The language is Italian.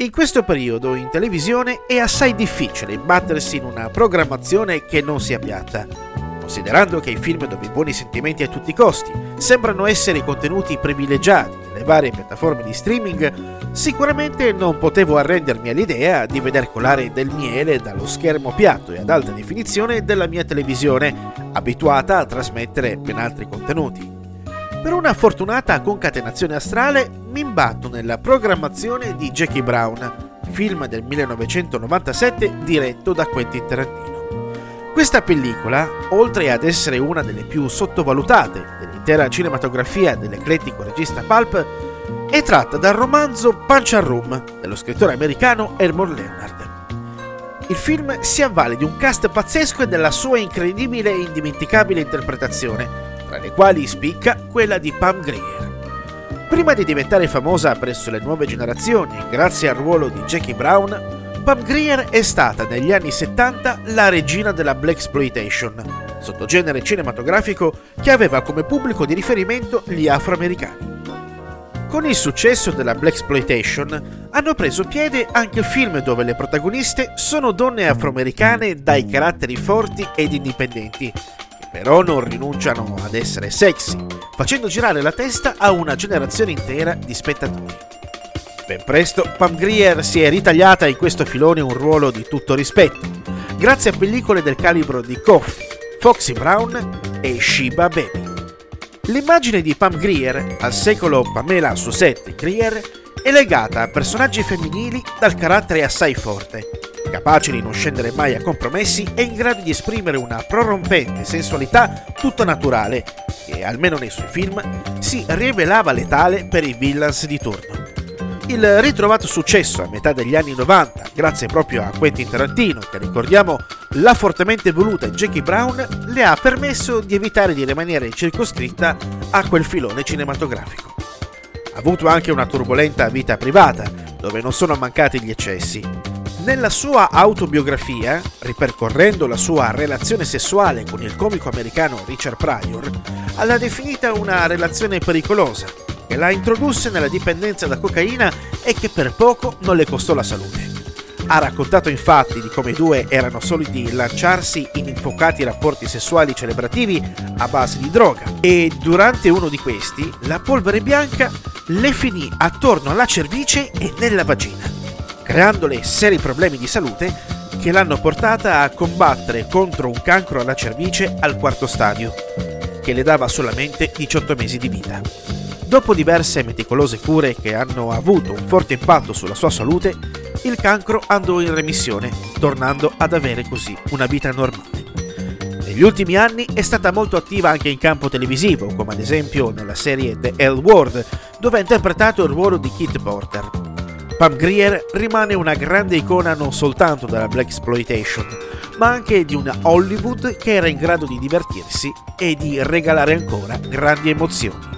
In questo periodo in televisione è assai difficile imbattersi in una programmazione che non sia piatta, considerando che i film dove i buoni sentimenti a tutti i costi sembrano essere i contenuti privilegiati nelle varie piattaforme di streaming, sicuramente non potevo arrendermi all'idea di veder colare del miele dallo schermo piatto e ad alta definizione della mia televisione, abituata a trasmettere ben altri contenuti. Per una fortunata concatenazione astrale mi imbatto nella programmazione di Jackie Brown, film del 1997 diretto da Quentin Tarantino. Questa pellicola, oltre ad essere una delle più sottovalutate dell'intera cinematografia dell'eclettico regista Pulp, è tratta dal romanzo Punch and Room dello scrittore americano Elmore Leonard. Il film si avvale di un cast pazzesco e della sua incredibile e indimenticabile interpretazione, tra le quali spicca quella di Pam Grier. Prima di diventare famosa presso le nuove generazioni, grazie al ruolo di Jackie Brown, Pam Grier è stata negli anni 70 la regina della Black Exploitation, sottogenere cinematografico che aveva come pubblico di riferimento gli afroamericani. Con il successo della Black Exploitation hanno preso piede anche film dove le protagoniste sono donne afroamericane dai caratteri forti ed indipendenti però non rinunciano ad essere sexy, facendo girare la testa a una generazione intera di spettatori. Ben presto Pam Grier si è ritagliata in questo filone un ruolo di tutto rispetto, grazie a pellicole del calibro di Coffee, Foxy Brown e Shiba Baby. L'immagine di Pam Grier, al secolo Pamela Susette Grier, è legata a personaggi femminili dal carattere assai forte, capace di non scendere mai a compromessi e in grado di esprimere una prorompente sensualità tutta naturale, che almeno nei suoi film si rivelava letale per i villains di turno. Il ritrovato successo a metà degli anni 90, grazie proprio a Quentin Tarantino, che ricordiamo l'ha fortemente voluta Jackie Brown, le ha permesso di evitare di rimanere circoscritta a quel filone cinematografico. Ha avuto anche una turbolenta vita privata, dove non sono mancati gli eccessi, nella sua autobiografia, ripercorrendo la sua relazione sessuale con il comico americano Richard Pryor, l'ha definita una relazione pericolosa, che la introdusse nella dipendenza da cocaina e che per poco non le costò la salute. Ha raccontato infatti di come i due erano soliti lanciarsi in infuocati rapporti sessuali celebrativi a base di droga e durante uno di questi la polvere bianca le finì attorno alla cervice e nella vagina creandole seri problemi di salute che l'hanno portata a combattere contro un cancro alla cervice al quarto stadio, che le dava solamente 18 mesi di vita. Dopo diverse meticolose cure che hanno avuto un forte impatto sulla sua salute, il cancro andò in remissione, tornando ad avere così una vita normale. Negli ultimi anni è stata molto attiva anche in campo televisivo, come ad esempio nella serie The L World, dove ha interpretato il ruolo di Kit Porter. Pam Grier rimane una grande icona non soltanto della Black Exploitation, ma anche di una Hollywood che era in grado di divertirsi e di regalare ancora grandi emozioni.